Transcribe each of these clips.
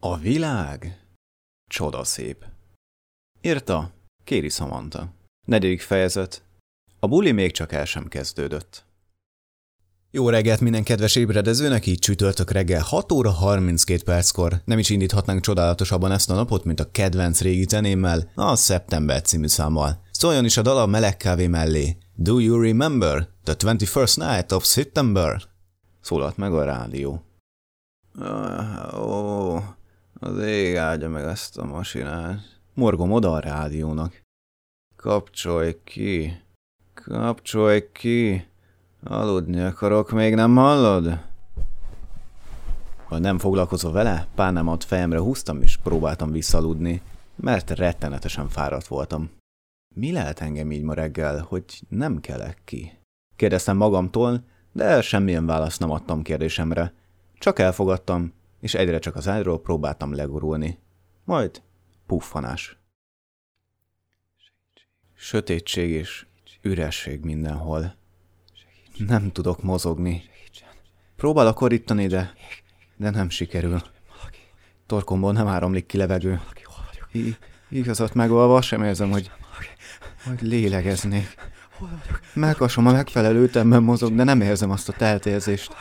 A világ csodaszép. Írta Kéri Samantha. Negyedik fejezet. A buli még csak el sem kezdődött. Jó reggelt minden kedves ébredezőnek, így csütörtök reggel 6 óra 32 perckor. Nem is indíthatnánk csodálatosabban ezt a napot, mint a kedvenc régi zenémmel, a September című számmal. Szóljon is a dal a meleg kávé mellé. Do you remember the 21st night of September? Szólalt meg a rádió. Ah, ó, az ég áldja meg ezt a masinát. Morgom oda a rádiónak. Kapcsolj ki. Kapcsolj ki. Aludni akarok, még nem hallod? Ha nem foglalkozol vele, pánámat fejemre húztam és próbáltam visszaludni, mert rettenetesen fáradt voltam. Mi lehet engem így ma reggel, hogy nem kelek ki? Kérdeztem magamtól, de semmilyen választ nem adtam kérdésemre. Csak elfogadtam, és egyre csak az ágyról próbáltam legurulni. Majd puffanás. Sötétség és üresség mindenhol. Nem tudok mozogni. Próbálok korítani, de, de nem sikerül. Torkomból nem áramlik ki levegő. I- igazat megolva sem érzem, hogy, hogy lélegeznék. Megkasom a megfelelő ütemben mozog, de nem érzem azt a teltérzést,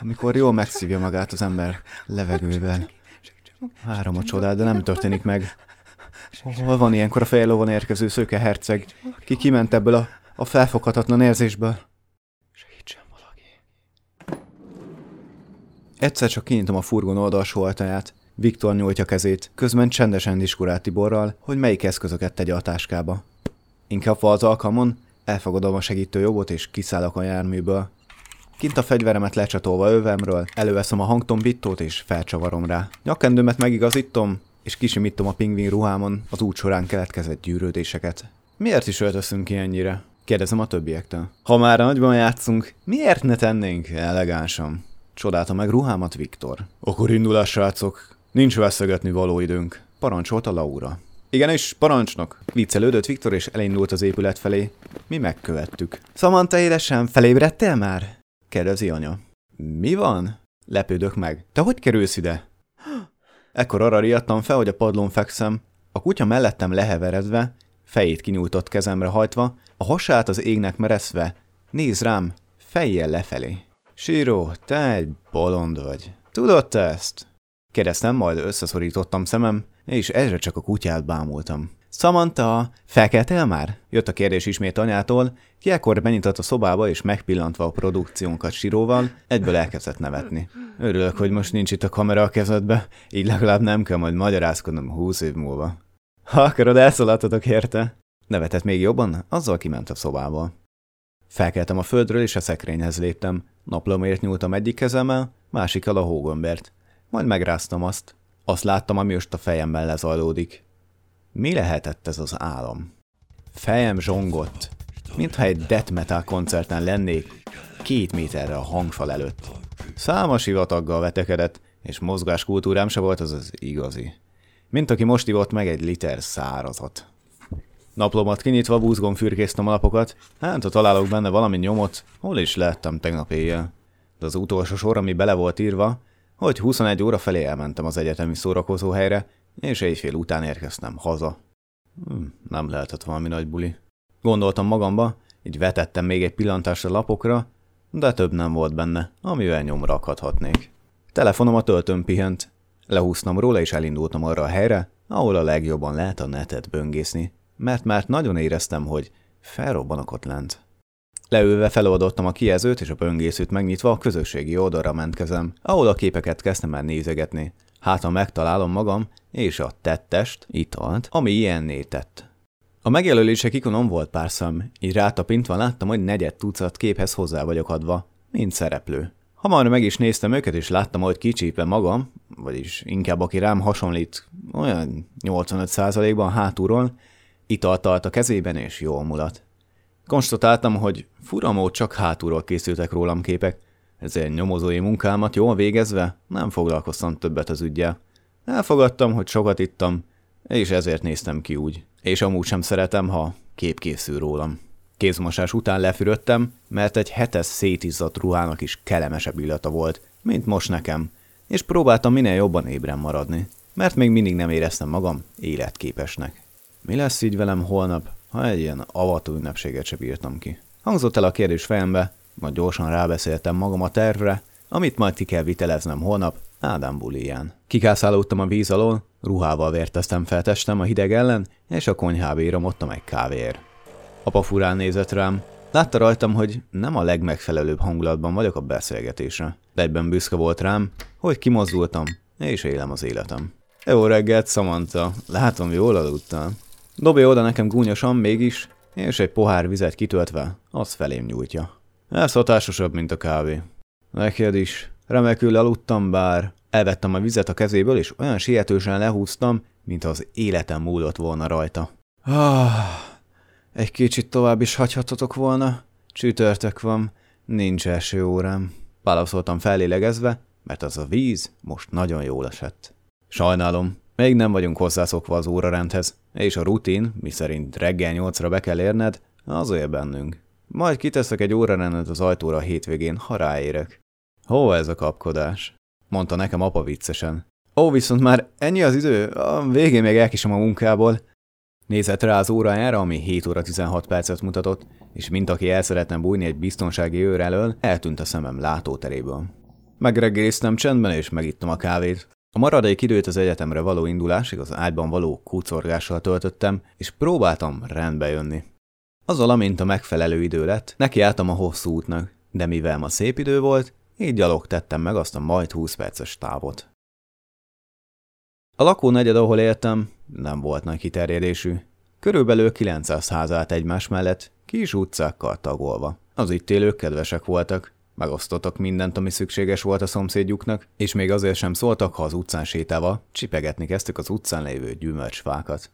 amikor jól megszívja magát az ember levegővel. Várom a csodát, de nem történik meg. Hol van ilyenkor a fejlovon érkező szőke herceg, ki kiment ebből a, a felfoghatatlan érzésből? Egyszer csak kinyitom a furgon oldalsó ajtaját. Viktor nyújtja kezét, közben csendesen diskurál Tiborral, hogy melyik eszközöket tegye a táskába. Inkább az alkalmon elfogadom a segítő jogot és kiszállok a járműből. Kint a fegyveremet lecsatolva övemről, előveszem a hangtombittót és felcsavarom rá. Nyakendőmet megigazítom, és kisimítom a pingvin ruhámon az út során keletkezett gyűrődéseket. Miért is öltözünk ki ennyire? Kérdezem a többiektől. Ha már nagyban játszunk, miért ne tennénk elegánsan? Csodálta meg ruhámat Viktor. Akkor indulás, srácok. Nincs veszegetni való időnk. Parancsolta Laura. Igenis, parancsnok! Viccelődött Viktor és elindult az épület felé. Mi megkövettük. Samantha élesen, felébredtél már? Kérdezi anya. Mi van? Lepődök meg. Te hogy kerülsz ide? Ekkor arra riadtam fel, hogy a padlón fekszem, a kutya mellettem leheveredve, fejét kinyújtott kezemre hajtva, a hasát az égnek mereszve, néz rám, fejjel lefelé. Síró, te egy bolond vagy. Tudod te ezt? Kérdeztem, majd összeszorítottam szemem, és ezre csak a kutyát bámultam. Samantha, felkeltél már? Jött a kérdés ismét anyától, ki ekkor benyitott a szobába, és megpillantva a produkciónkat síróval, egyből elkezdett nevetni. Örülök, hogy most nincs itt a kamera a kezedbe, így legalább nem kell majd magyarázkodnom húsz év múlva. Ha akarod, elszaladtatok érte? Nevetett még jobban, azzal kiment a szobából. Felkeltem a földről, és a szekrényhez léptem. Naplomért nyúltam egyik kezemmel, másikkal a hógombert. Majd megráztam azt. Azt láttam, ami most a fejemben lezajlódik. Mi lehetett ez az álom? Fejem zsongott, mintha egy death metal koncerten lennék, két méterre a hangfal előtt. Számos hivataggal vetekedett, és mozgáskultúrám se volt az az igazi. Mint aki most ivott meg egy liter szárazat. Naplomat kinyitva búzgon fürkésztem a lapokat, hát ha találok benne valami nyomot, hol is lehettem tegnap éjjel. De az utolsó sor, ami bele volt írva, hogy 21 óra felé elmentem az egyetemi szórakozóhelyre, és éjfél után érkeztem haza. Hm, nem lehetett valami nagy buli. Gondoltam magamba, így vetettem még egy pillantást a lapokra, de több nem volt benne, amivel nyomra akadhatnék. Telefonom a töltőn pihent. Lehúztam róla, és elindultam arra a helyre, ahol a legjobban lehet a netet böngészni, mert már nagyon éreztem, hogy felrobbanok ott lent. Leülve feloldottam a kijelzőt és a böngészőt megnyitva a közösségi oldalra mentkezem, ahol a képeket kezdtem el nézegetni. Hát, ha megtalálom magam, és a tettest, italt, ami ilyenné tett. A megjelölések ikonon volt pár szám, így rátapintva láttam, hogy negyed tucat képhez hozzá vagyok adva, mint szereplő. Hamar meg is néztem őket, és láttam, hogy kicsípve magam, vagyis inkább aki rám hasonlít, olyan 85%-ban hátulról, italt a kezében, és jól mulat. Konstatáltam, hogy furamó csak hátulról készültek rólam képek, ezért nyomozói munkámat jól végezve nem foglalkoztam többet az ügyjel. Elfogadtam, hogy sokat ittam, és ezért néztem ki úgy. És amúgy sem szeretem, ha kép készül rólam. Kézmosás után lefürödtem, mert egy hetes szétizzadt ruhának is kellemesebb illata volt, mint most nekem, és próbáltam minél jobban ébren maradni. mert még mindig nem éreztem magam életképesnek. Mi lesz így velem holnap, ha egy ilyen avató ünnepséget se bírtam ki? Hangzott el a kérdés fejembe, majd gyorsan rábeszéltem magam a tervre, amit majd ki kell viteleznem holnap Ádám buliján. Kikászálódtam a víz alól, ruhával vérteztem fel testem a hideg ellen, és a konyhába íramodtam egy kávér. Apa furán nézett rám, látta rajtam, hogy nem a legmegfelelőbb hangulatban vagyok a beszélgetésre, de egyben büszke volt rám, hogy kimozdultam, és élem az életem. Jó reggelt, Samantha, látom jól aludtál. Dobja oda nekem gúnyosan mégis, és egy pohár vizet kitöltve, az felém nyújtja. Ez hatásosabb, mint a kávé. Neked is. Remekül aludtam, bár elvettem a vizet a kezéből, és olyan sietősen lehúztam, mint az életem múlott volna rajta. Ah, egy kicsit tovább is hagyhatatok volna? Csütörtök van, nincs első órám. Válaszoltam fellélegezve, mert az a víz most nagyon jól esett. Sajnálom, még nem vagyunk hozzászokva az órarendhez, és a rutin, miszerint reggel nyolcra be kell érned, az él bennünk. Majd kiteszek egy órarendet az ajtóra a hétvégén, ha ráérek. Hova ez a kapkodás? mondta nekem apa viccesen. Ó, viszont már ennyi az idő, a végén még elkisem a munkából. Nézett rá az órájára, ami 7 óra 16 percet mutatott, és mint aki el szeretne bújni egy biztonsági őr elől, eltűnt a szemem látóteréből. Megreggeliztem csendben, és megittam a kávét. A maradék időt az egyetemre való indulásig az ágyban való kucorgással töltöttem, és próbáltam rendbe jönni. Azzal, amint a megfelelő idő lett, nekiálltam a hosszú útnak, de mivel ma szép idő volt, így gyalog tettem meg azt a majd 20 perces távot. A lakónegyed, ahol éltem, nem volt nagy kiterjedésű. Körülbelül 900 házát egymás mellett, kis utcákkal tagolva. Az itt élők kedvesek voltak, megosztottak mindent, ami szükséges volt a szomszédjuknak, és még azért sem szóltak, ha az utcán sétálva csipegetni kezdtük az utcán lévő gyümölcsfákat.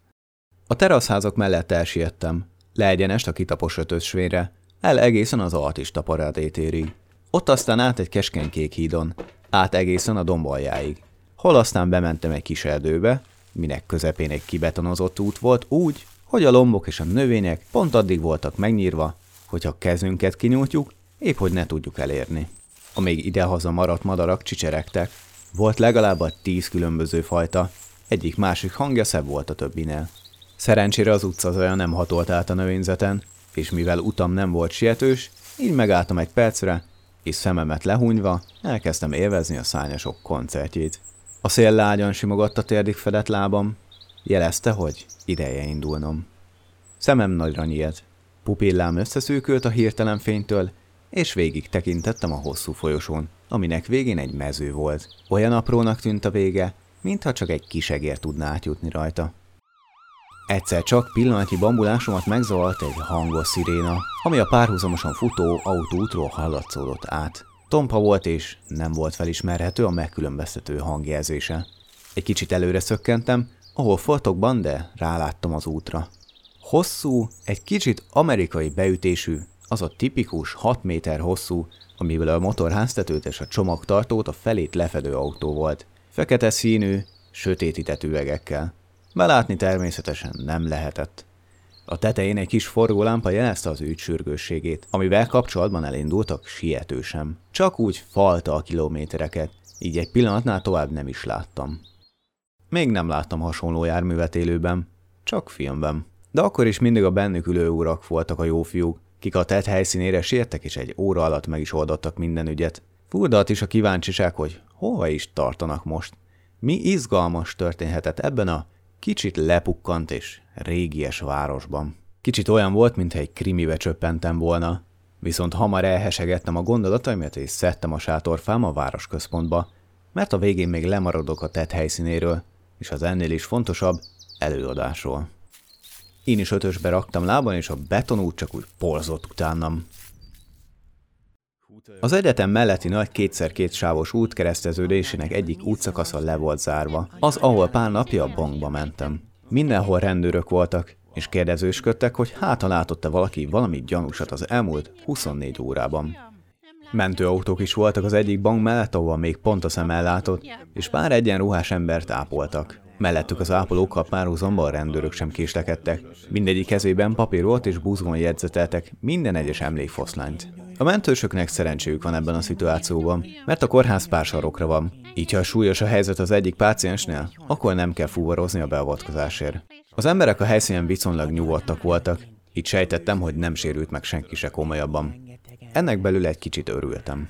A teraszházak mellett elsiettem, leegyenest a kitapos ötösvényre, el egészen az altista parádét érig. Ott aztán át egy keskeny kék hídon, át egészen a dombaljáig. Hol aztán bementem egy kis erdőbe, minek közepén egy kibetonozott út volt úgy, hogy a lombok és a növények pont addig voltak megnyírva, hogyha kezünket kinyújtjuk, épp hogy ne tudjuk elérni. A még idehaza maradt madarak csicseregtek. Volt legalább a tíz különböző fajta, egyik másik hangja szebb volt a többinél. Szerencsére az utca olyan nem hatolt át a növényzeten, és mivel utam nem volt sietős, így megálltam egy percre, és szememet lehúnyva elkezdtem élvezni a szányosok koncertjét. A szél lágyan simogatta térdig fedett lábam, jelezte, hogy ideje indulnom. Szemem nagyra nyílt, pupillám összeszűkült a hirtelen fénytől, és végig tekintettem a hosszú folyosón, aminek végén egy mező volt. Olyan aprónak tűnt a vége, mintha csak egy kis egér tudná átjutni rajta. Egyszer csak pillanatnyi bambulásomat megzavart egy hangos sziréna, ami a párhuzamosan futó autóútról hallatszódott át. Tompa volt és nem volt felismerhető a megkülönböztető hangjelzése. Egy kicsit előre szökkentem, ahol foltokban, de ráláttam az útra. Hosszú, egy kicsit amerikai beütésű, az a tipikus 6 méter hosszú, amiből a motorháztetőt és a csomagtartót a felét lefedő autó volt. Fekete színű, sötétített üvegekkel. Belátni természetesen nem lehetett. A tetején egy kis forgólámpa jelezte az ügy sürgősségét, amivel kapcsolatban elindultak sietősen. Csak úgy falta a kilométereket, így egy pillanatnál tovább nem is láttam. Még nem láttam hasonló járművet élőben, csak filmben. De akkor is mindig a bennük ülő urak voltak a jó fiúk, kik a tett helyszínére siettek és egy óra alatt meg is oldottak minden ügyet. Furdalt is a kíváncsiság, hogy hova is tartanak most. Mi izgalmas történhetett ebben a Kicsit lepukkant és régies városban. Kicsit olyan volt, mintha egy krimibe csöppentem volna. Viszont hamar elhesegettem a gondolataimat és szedtem a sátorfám a városközpontba, mert a végén még lemaradok a tett helyszínéről, és az ennél is fontosabb, előadásról. Én is ötösbe raktam lábon, és a betonút csak úgy porzott utánam. Az egyetem melletti nagy kétszer-két sávos út kereszteződésének egyik útszakasza le volt zárva. Az, ahol pár napja a bankba mentem. Mindenhol rendőrök voltak, és kérdezősködtek, hogy hát látott-e valaki valami gyanúsat az elmúlt 24 órában. Mentőautók is voltak az egyik bank mellett, ahol még pont a szem ellátott, és pár egyenruhás embert ápoltak. Mellettük az ápolókkal párhuzamban a rendőrök sem késlekedtek. Mindegyik kezében papír volt és buzgón jegyzeteltek minden egyes emlékfoszlányt. A mentősöknek szerencséjük van ebben a szituációban, mert a kórház pár sarokra van. Így, ha súlyos a helyzet az egyik páciensnél, akkor nem kell fuvarozni a beavatkozásért. Az emberek a helyszínen viszonylag nyugodtak voltak, így sejtettem, hogy nem sérült meg senki se komolyabban. Ennek belül egy kicsit örültem.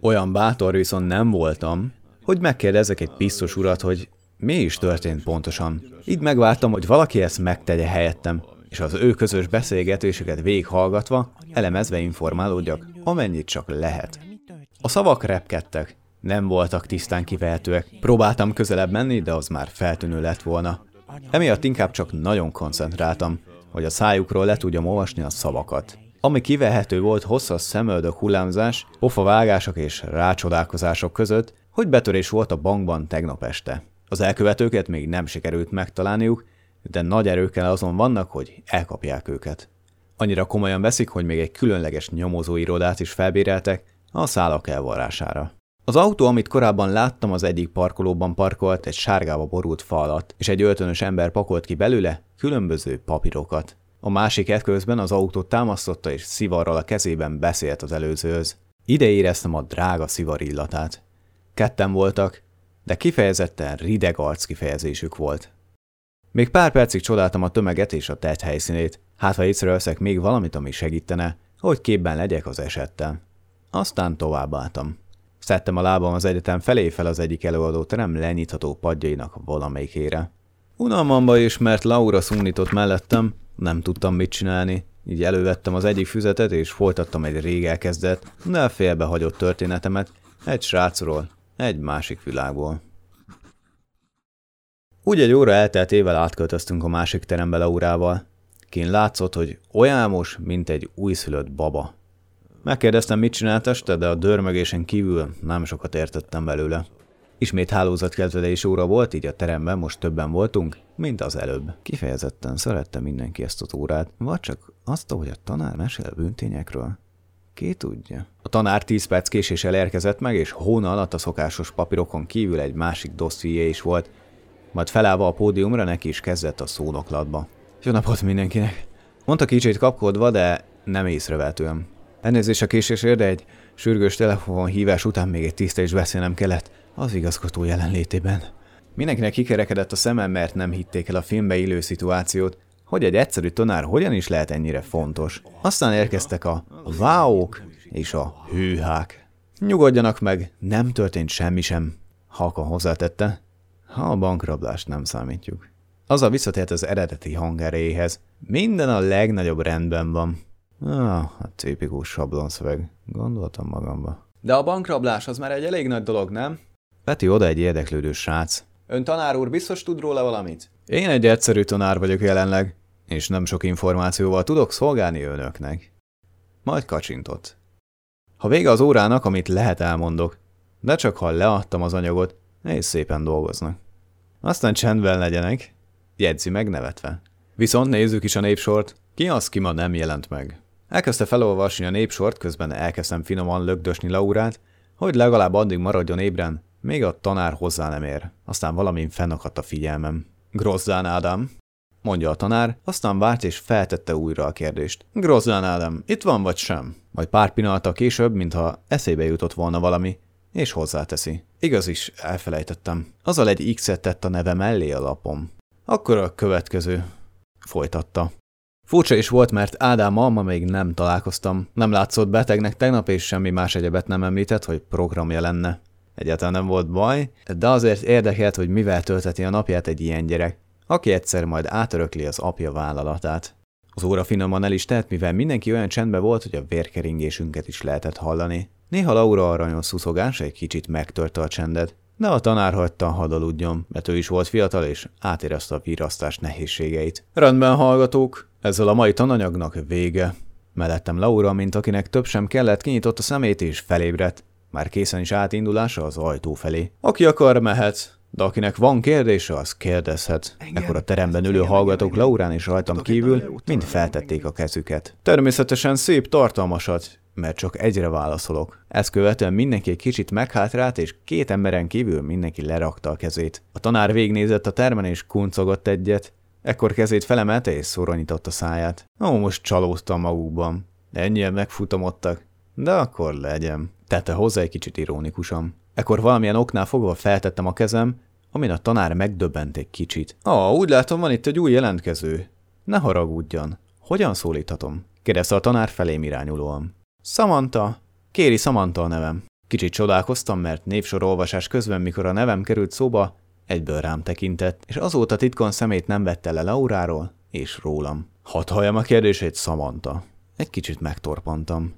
Olyan bátor viszont nem voltam, hogy megkérdezek egy biztos urat, hogy mi is történt pontosan. Így megvártam, hogy valaki ezt megtegye helyettem, és az ő közös beszélgetéseket végighallgatva, elemezve informálódjak, amennyit csak lehet. A szavak repkedtek, nem voltak tisztán kivehetőek. Próbáltam közelebb menni, de az már feltűnő lett volna. Emiatt inkább csak nagyon koncentráltam, hogy a szájukról le tudjam olvasni a szavakat. Ami kivehető volt hosszas szemöldök hullámzás, pofavágások és rácsodálkozások között, hogy betörés volt a bankban tegnap este. Az elkövetőket még nem sikerült megtalálniuk, de nagy erőkkel azon vannak, hogy elkapják őket. Annyira komolyan veszik, hogy még egy különleges nyomozóirodát is felbéreltek a szálak elvarrására. Az autó, amit korábban láttam, az egyik parkolóban parkolt egy sárgába borult fa alatt, és egy öltönös ember pakolt ki belőle különböző papírokat. A másik eszközben az autót támasztotta és szivarral a kezében beszélt az előzőhöz. Ide éreztem a drága szivar illatát. Ketten voltak, de kifejezetten rideg arc kifejezésük volt. Még pár percig csodáltam a tömeget és a tett helyszínét, hát ha észreveszek még valamit, ami segítene, hogy képben legyek az esettel. Aztán továbbálltam. Szedtem a lábam az egyetem felé fel az egyik előadó terem lenyitható padjainak valamelyikére. Unalmamba is, mert Laura szúnított mellettem, nem tudtam mit csinálni, így elővettem az egyik füzetet és folytattam egy rég elkezdett, de félbehagyott történetemet egy srácról, egy másik világból. Úgy egy óra elteltével átköltöztünk a másik terembe Laurával. Kén látszott, hogy olyan álmos, mint egy újszülött baba. Megkérdeztem, mit csinált este, de a dörmögésen kívül nem sokat értettem belőle. Ismét hálózatkezelés óra volt, így a teremben most többen voltunk, mint az előbb. Kifejezetten szerette mindenki ezt az órát, vagy csak azt, hogy a tanár mesél bűntényekről. Ki tudja? A tanár 10 perc késéssel érkezett meg, és hóna alatt a szokásos papírokon kívül egy másik dosszié is volt, majd felállva a pódiumra neki is kezdett a szónoklatba. Jó napot mindenkinek! Mondta kicsit kapkodva, de nem észrevehetően. Elnézés a késésért, de egy sürgős telefonhívás után még egy tiszta is beszélnem kellett az igazgató jelenlétében. Mindenkinek kikerekedett a szemem, mert nem hitték el a filmbe illő szituációt, hogy egy egyszerű tanár hogyan is lehet ennyire fontos. Aztán érkeztek a váók és a hűhák. Nyugodjanak meg, nem történt semmi sem, halkan hozzátette, ha a bankrablást nem számítjuk. Az a visszatért az eredeti hangerejéhez. Minden a legnagyobb rendben van. Ah, a tipikus sablonszöveg. Gondoltam magamba. De a bankrablás az már egy elég nagy dolog, nem? Peti oda egy érdeklődő srác. Ön tanár úr biztos tud róla valamit? Én egy egyszerű tanár vagyok jelenleg, és nem sok információval tudok szolgálni önöknek. Majd kacsintott. Ha vége az órának, amit lehet elmondok, de csak ha leadtam az anyagot, és szépen dolgoznak. Aztán csendben legyenek, jegyzi meg nevetve. Viszont nézzük is a népsort, ki az, ki ma nem jelent meg. Elkezdte felolvasni a népsort, közben elkezdtem finoman lögdösni Laurát, hogy legalább addig maradjon ébren, még a tanár hozzá nem ér. Aztán valamin fennakadt a figyelmem. Grozzán Ádám, mondja a tanár, aztán várt és feltette újra a kérdést. Grozzán Ádám, itt van vagy sem? Majd pár pillanata később, mintha eszébe jutott volna valami, és hozzáteszi. Igaz is, elfelejtettem. Azzal egy X-et tett a neve mellé a lapom. Akkor a következő. Folytatta. Furcsa is volt, mert Ádámmal ma még nem találkoztam. Nem látszott betegnek tegnap, és semmi más egyebet nem említett, hogy programja lenne. Egyáltalán nem volt baj, de azért érdekelt, hogy mivel tölteti a napját egy ilyen gyerek, aki egyszer majd átörökli az apja vállalatát. Az óra finoman el is tett, mivel mindenki olyan csendben volt, hogy a vérkeringésünket is lehetett hallani. Néha Laura aranyos szuszogás egy kicsit megtörte a csendet, de a tanár hagyta hadaludjon, mert ő is volt fiatal és átérezte a virasztás nehézségeit. Rendben, hallgatók, ezzel a mai tananyagnak vége. Mellettem Laura, mint akinek több sem kellett, kinyitott a szemét és felébredt. Már készen is átindulása az ajtó felé. Aki akar, mehet, de akinek van kérdése, az kérdezhet. Ekkor a teremben ülő hallgatók Laurán és rajtam kívül mind feltették a kezüket. Természetesen szép tartalmasat, mert csak egyre válaszolok. Ezt követően mindenki egy kicsit meghátrált, és két emberen kívül mindenki lerakta a kezét. A tanár végnézett a termen, és kuncogott egyet. Ekkor kezét felemelte, és szoronított a száját. Ó, most csalóztam magukban. Ennyien megfutamodtak. De akkor legyen. Tette hozzá egy kicsit ironikusan. Ekkor valamilyen oknál fogva feltettem a kezem, amin a tanár megdöbbent egy kicsit. Ah, úgy látom, van itt egy új jelentkező. Ne haragudjon. Hogyan szólíthatom? kérdezte a tanár felém irányulóan. Samantha. Kéri Samantha a nevem. Kicsit csodálkoztam, mert névsorolvasás közben, mikor a nevem került szóba, egyből rám tekintett, és azóta titkon szemét nem vette le Lauráról és rólam. Hadd halljam a kérdését, Samantha. Egy kicsit megtorpantam.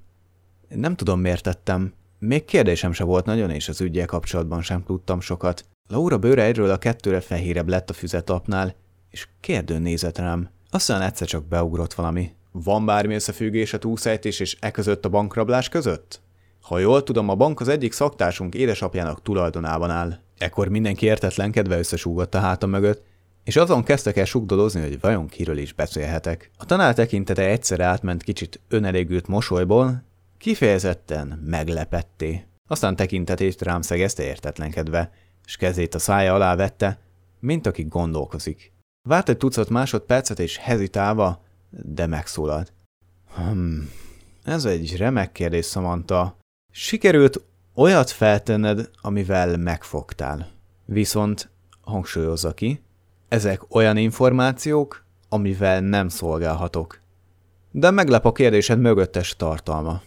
Nem tudom, miért tettem. Még kérdésem se volt nagyon, és az ügyel kapcsolatban sem tudtam sokat. Laura bőre egyről a kettőre fehérebb lett a füzetapnál, és kérdőn nézett rám. Aztán egyszer csak beugrott valami. Van bármi összefüggés a túlszejtés és e között a bankrablás között? Ha jól tudom, a bank az egyik szaktársunk édesapjának tulajdonában áll. Ekkor mindenki értetlenkedve összesúgott a háta mögött, és azon kezdtek el sugdolozni, hogy vajon kiről is beszélhetek. A tanár tekintete egyszer átment kicsit önelégült mosolyból, kifejezetten meglepetté. Aztán tekintetét rám szegezte értetlenkedve, és kezét a szája alá vette, mint aki gondolkozik. Várt egy tucat másodpercet, és hezitálva, de megszólalt. Hmm, ez egy remek kérdés, Samantha. Sikerült olyat feltenned, amivel megfogtál. Viszont, hangsúlyozza ki, ezek olyan információk, amivel nem szolgálhatok. De meglep a kérdésed mögöttes tartalma.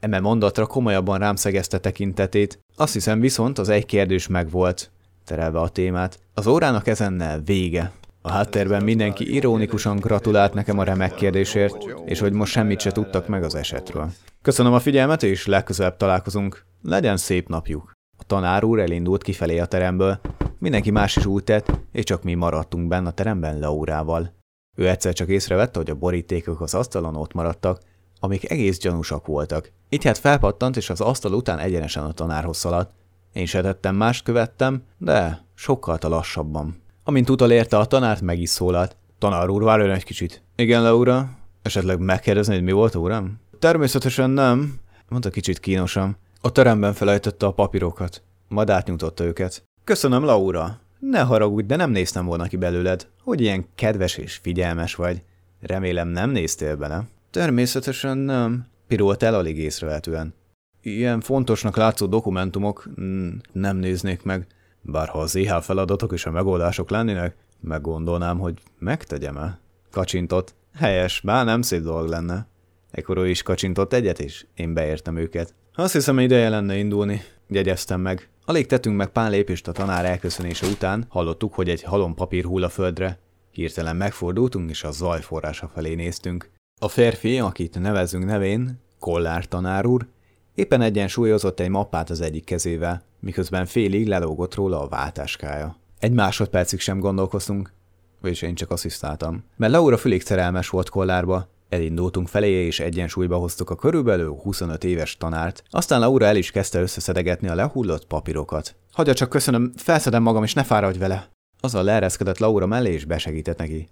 Eme mondatra komolyabban rám szegezte tekintetét, azt hiszem viszont az egy kérdés megvolt, terelve a témát. Az órának ezennel vége. A háttérben mindenki ironikusan gratulált nekem a remek kérdésért, és hogy most semmit se tudtak meg az esetről. Köszönöm a figyelmet, és legközelebb találkozunk. Legyen szép napjuk. A tanár úr elindult kifelé a teremből, mindenki más is úgy tett, és csak mi maradtunk benne a teremben Laurával. Ő egyszer csak észrevette, hogy a borítékok az asztalon ott maradtak, amik egész gyanúsak voltak. Itt hát felpattant, és az asztal után egyenesen a tanárhoz szaladt. Én se tettem mást követtem, de sokkal lassabban. Amint utolérte a tanárt, meg is szólalt. Tanár úr, várjon egy kicsit. Igen, Laura? Esetleg megkérdezni, hogy mi volt, uram? Természetesen nem, mondta kicsit kínosan. A teremben felejtette a papírokat. Majd átnyújtotta őket. Köszönöm, Laura. Ne haragudj, de nem néztem volna ki belőled. Hogy ilyen kedves és figyelmes vagy. Remélem nem néztél bele. Természetesen nem, pirolt el alig észrevehetően. Ilyen fontosnak látszó dokumentumok mm, nem néznék meg, bár ha az EH feladatok és a megoldások lennének, meggondolnám, hogy megtegyem-e. Kacsintott. Helyes, bár nem szép dolog lenne. Ekkor ő is kacsintott egyet, és én beértem őket. Azt hiszem, ideje lenne indulni. Jegyeztem meg. Alig tettünk meg pár lépést a tanár elköszönése után, hallottuk, hogy egy halom papír hull a földre. Hirtelen megfordultunk, és a zaj forrása felé néztünk. A férfi, akit nevezünk nevén, Kollár tanár úr, éppen egyensúlyozott egy mappát az egyik kezével, miközben félig lelógott róla a váltáskája. Egy másodpercig sem gondolkoztunk, vagyis én csak asszisztáltam, mert Laura fülig szerelmes volt Kollárba, Elindultunk felé, és egyensúlyba hoztuk a körülbelül 25 éves tanárt. Aztán Laura el is kezdte összeszedegetni a lehullott papírokat. Hagyja csak köszönöm, felszedem magam, és ne fáradj vele. Azzal leereszkedett Laura mellé, és besegített neki.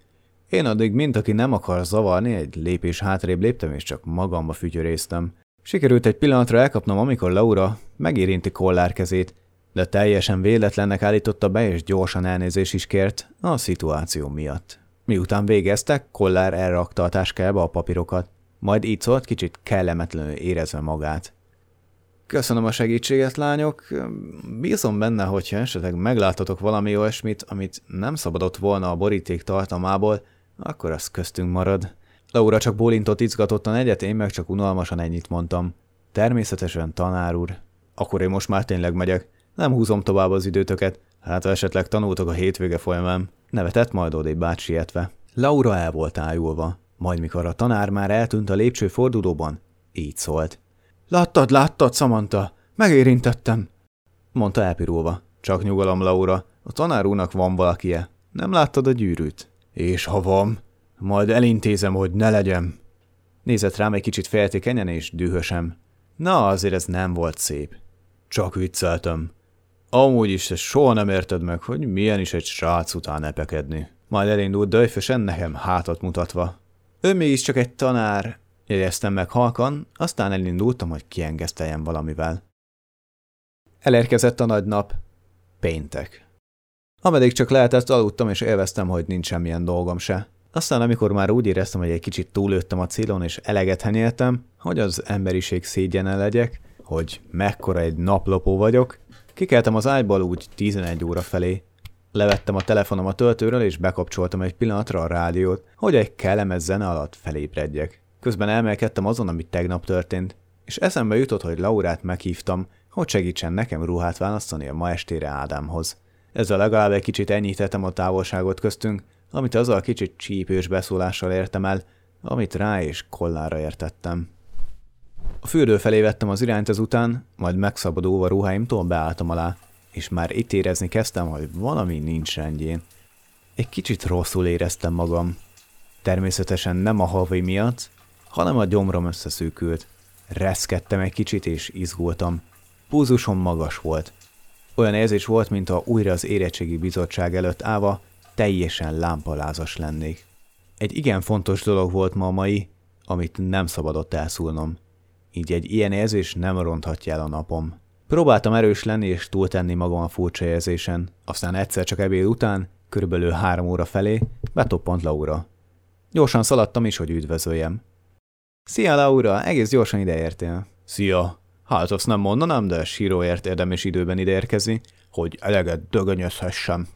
Én addig, mint aki nem akar zavarni, egy lépés hátrébb léptem, és csak magamba fütyöréztem. Sikerült egy pillanatra elkapnom, amikor Laura megérinti kollár kezét, de teljesen véletlennek állította be, és gyorsan elnézés is kért a szituáció miatt. Miután végeztek, Kollár elrakta a táskába a papírokat, majd így szólt kicsit kellemetlenül érezve magát. Köszönöm a segítséget, lányok. Bízom benne, hogyha esetleg meglátotok valami olyasmit, amit nem szabadott volna a boríték tartalmából, akkor az köztünk marad. Laura csak bólintott izgatottan egyet, én meg csak unalmasan ennyit mondtam. Természetesen, tanár úr. Akkor én most már tényleg megyek. Nem húzom tovább az időtöket, hát ha esetleg tanultok a hétvége folyamán. Nevetett majd odébb bácsi sietve. Laura el volt ájulva, majd mikor a tanár már eltűnt a lépcső fordulóban, így szólt. Láttad, láttad, Samantha? Megérintettem, mondta elpirulva. Csak nyugalom, Laura, a tanár úrnak van valakie. Nem láttad a gyűrűt? És ha van, majd elintézem, hogy ne legyen. Nézett rám egy kicsit féltékenyen és dühösem. Na, azért ez nem volt szép. Csak vicceltem. Amúgy is te soha nem érted meg, hogy milyen is egy srác után epekedni. Majd elindult döjfösen nekem hátat mutatva. Ő mégiscsak egy tanár, jegyeztem meg halkan, aztán elindultam, hogy kiengeszteljem valamivel. Elérkezett a nagy nap. Péntek. Ameddig csak lehetett, aludtam és élveztem, hogy nincs semmilyen dolgom se. Aztán amikor már úgy éreztem, hogy egy kicsit túlőttem a célon és eleget henyéltem, hogy az emberiség szégyene legyek, hogy mekkora egy naplopó vagyok, kikeltem az ágyból úgy 11 óra felé. Levettem a telefonom a töltőről és bekapcsoltam egy pillanatra a rádiót, hogy egy kellemes zene alatt felébredjek. Közben elmelkedtem azon, ami tegnap történt, és eszembe jutott, hogy Laurát meghívtam, hogy segítsen nekem ruhát választani a ma estére Ádámhoz. Ezzel legalább egy kicsit enyhítettem a távolságot köztünk, amit azzal a kicsit csípős beszólással értem el, amit rá és kollára értettem. A fürdő felé vettem az irányt ezután, majd megszabadulva ruháimtól beálltam alá, és már itt érezni kezdtem, hogy valami nincs rendjén. Egy kicsit rosszul éreztem magam. Természetesen nem a havi miatt, hanem a gyomrom összeszűkült. Reszkedtem egy kicsit és izgultam. Púzusom magas volt. Olyan érzés volt, mintha újra az érettségi bizottság előtt állva teljesen lámpalázas lennék. Egy igen fontos dolog volt ma a mai, amit nem szabadott elszúlnom. Így egy ilyen érzés nem ronthatja el a napom. Próbáltam erős lenni és túltenni magam a furcsa érzésen, aztán egyszer csak ebéd után, körülbelül három óra felé, betoppant Laura. Gyorsan szaladtam is, hogy üdvözöljem. Szia, Laura, egész gyorsan ideértél. Szia. Hát azt nem mondanám, de síróért érdemes időben ideérkezni, hogy eleget dögönyözhessem.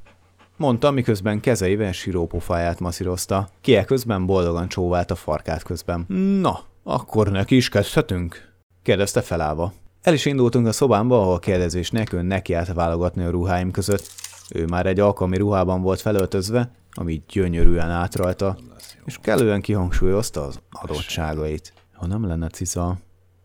Mondta, miközben kezeivel sírópofáját masszírozta. Kie közben boldogan csóvált a farkát közben. Na, akkor neki is kezdhetünk? kérdezte felállva. El is indultunk a szobámba, ahol kérdezés nélkül nekiállt válogatni a ruháim között. Ő már egy alkalmi ruhában volt felöltözve, ami gyönyörűen át rajta, és kellően kihangsúlyozta az adottságait. Ha nem lenne cica,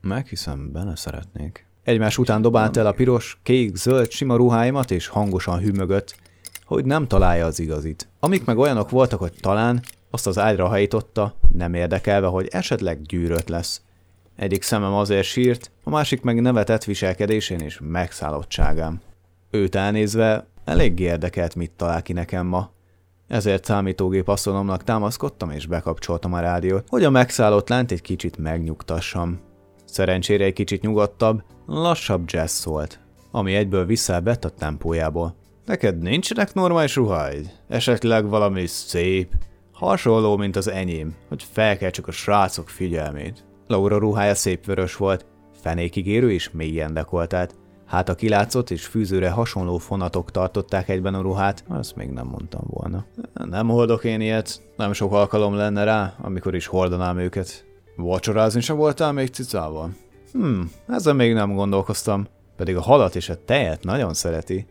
meghiszem, bele szeretnék. Egymás után dobált el a piros, kék, zöld, sima ruháimat, és hangosan hűmögött, hogy nem találja az igazit. Amik meg olyanok voltak, hogy talán azt az ágyra hajította, nem érdekelve, hogy esetleg gyűrött lesz. Egyik szemem azért sírt, a másik meg nevetett viselkedésén és megszállottságám. Őt elnézve elég érdekelt, mit talál ki nekem ma. Ezért számítógép asztalomnak támaszkodtam és bekapcsoltam a rádiót, hogy a megszállott lányt egy kicsit megnyugtassam. Szerencsére egy kicsit nyugodtabb, lassabb jazz szólt, ami egyből visszabett a tempójából. Neked nincsenek normális ruháid? Esetleg valami szép? Hasonló, mint az enyém, hogy felkeltsük a srácok figyelmét. Laura ruhája szép vörös volt, fenékig érő és mélyen dekoltált. Hát a kilátszott és fűzőre hasonló fonatok tartották egyben a ruhát, azt még nem mondtam volna. Nem hordok én ilyet, nem sok alkalom lenne rá, amikor is hordanám őket. Vacsorázni sem voltál még cicával? Hmm, ezzel még nem gondolkoztam, pedig a halat és a tejet nagyon szereti.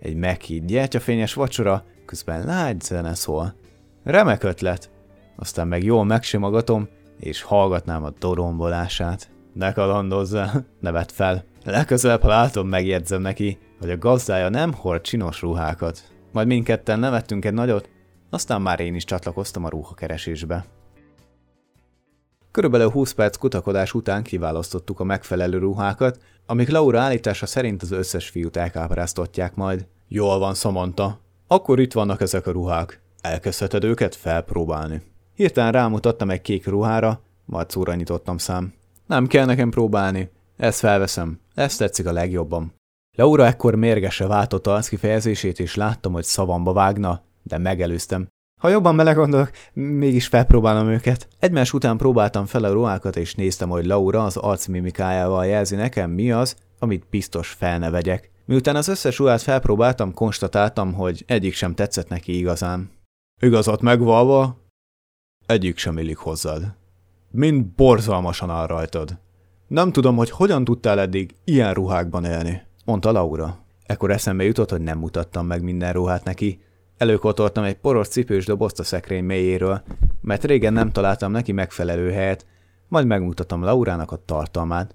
Egy meghitt gyertyafényes vacsora, közben lágy zene szól. Remek ötlet. Aztán meg jól megsimogatom, és hallgatnám a dorombolását. Ne kalandozzál, nevet fel. Legközelebb, ha látom, megjegyzem neki, hogy a gazdája nem hord csinos ruhákat. Majd mindketten nevettünk egy nagyot, aztán már én is csatlakoztam a ruhakeresésbe. Körülbelül 20 perc kutakodás után kiválasztottuk a megfelelő ruhákat, amik Laura állítása szerint az összes fiút elkápráztatják majd. Jól van, Samantha. Akkor itt vannak ezek a ruhák. Elkezdheted őket felpróbálni. Hirtelen rámutattam egy kék ruhára, majd szóra nyitottam szám. Nem kell nekem próbálni. Ezt felveszem. Ezt tetszik a legjobban. Laura ekkor mérgese váltotta az kifejezését, és láttam, hogy szavamba vágna, de megelőztem. Ha jobban belegondolok, mégis felpróbálom őket. Egymás után próbáltam fel a ruhákat, és néztem, hogy Laura az arcmimikájával jelzi nekem, mi az, amit biztos fel ne vegyek. Miután az összes ruhát felpróbáltam, konstatáltam, hogy egyik sem tetszett neki igazán. Igazat megvalva, egyik sem illik hozzád. Mind borzalmasan áll rajtad. Nem tudom, hogy hogyan tudtál eddig ilyen ruhákban élni, mondta Laura. Ekkor eszembe jutott, hogy nem mutattam meg minden ruhát neki. Előkotoltam egy poros cipős dobozt a szekrény mélyéről, mert régen nem találtam neki megfelelő helyet, majd megmutatom Laurának a tartalmát.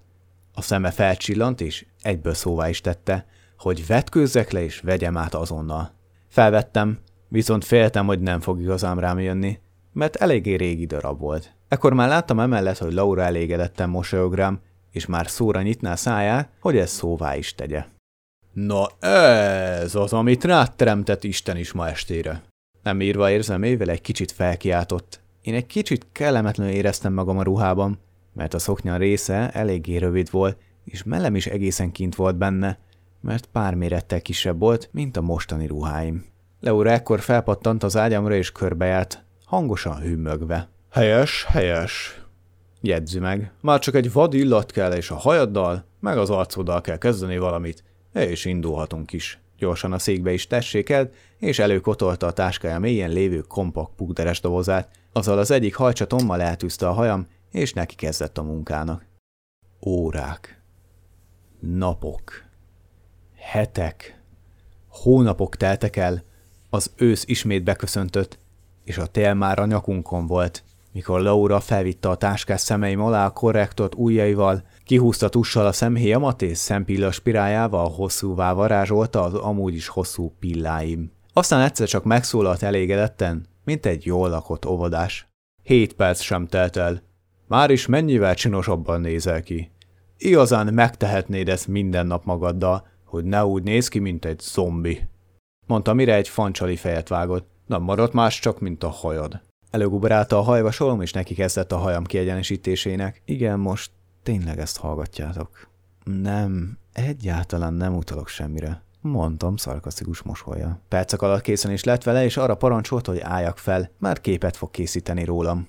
A szeme felcsillant, és egyből szóvá is tette, hogy vetkőzzek le és vegyem át azonnal. Felvettem, viszont féltem, hogy nem fog igazán rám jönni, mert eléggé régi darab volt. Ekkor már láttam emellett, hogy Laura elégedetten mosolyog rám, és már szóra nyitná száját, hogy ez szóvá is tegye. Na ez az, amit rád teremtett Isten is ma estére. Nem írva érzelmével egy kicsit felkiáltott. Én egy kicsit kellemetlenül éreztem magam a ruhában, mert a szoknya része eléggé rövid volt, és mellem is egészen kint volt benne, mert pár mérettel kisebb volt, mint a mostani ruháim. Laura ekkor felpattant az ágyamra és körbejárt, hangosan hümmögve. Helyes, helyes, jegyzi meg. Már csak egy vad illat kell, és a hajaddal, meg az arcoddal kell kezdeni valamit, és indulhatunk is. Gyorsan a székbe is tessékelt, és előkotolta a táskája mélyen lévő kompakt púderes dobozát, azzal az egyik hajcsatommal eltűzte a hajam, és neki kezdett a munkának. Órák. Napok. Hetek. Hónapok teltek el, az ősz ismét beköszöntött, és a tél már a nyakunkon volt, mikor Laura felvitte a táskás szemeim alá a korrektort ujjaival, kihúzta tussal a szemhéjamat és szempilla spirájával hosszúvá varázsolta az amúgy is hosszú pilláim. Aztán egyszer csak megszólalt elégedetten, mint egy jól lakott óvodás. Hét perc sem telt el. Már is mennyivel csinosabban nézel ki. Igazán megtehetnéd ezt minden nap magaddal, hogy ne úgy néz ki, mint egy zombi. Mondta, mire egy fancsali fejet vágott. Nem maradt más csak, mint a hajad. Előgubrálta a hajvasolom, és neki kezdett a hajam kiegyenesítésének. Igen, most tényleg ezt hallgatjátok. Nem, egyáltalán nem utalok semmire. Mondtam szarkasztikus mosolya. Percek alatt készen is lett vele, és arra parancsolt, hogy álljak fel, mert képet fog készíteni rólam.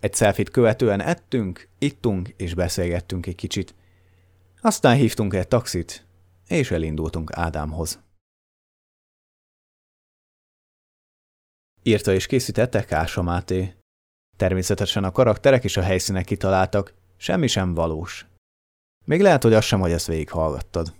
Egy szelfit követően ettünk, ittunk és beszélgettünk egy kicsit. Aztán hívtunk egy taxit, és elindultunk Ádámhoz. Írta és készítette Kása Máté. Természetesen a karakterek és a helyszínek kitaláltak, semmi sem valós. Még lehet, hogy az sem, hogy ezt végighallgattad.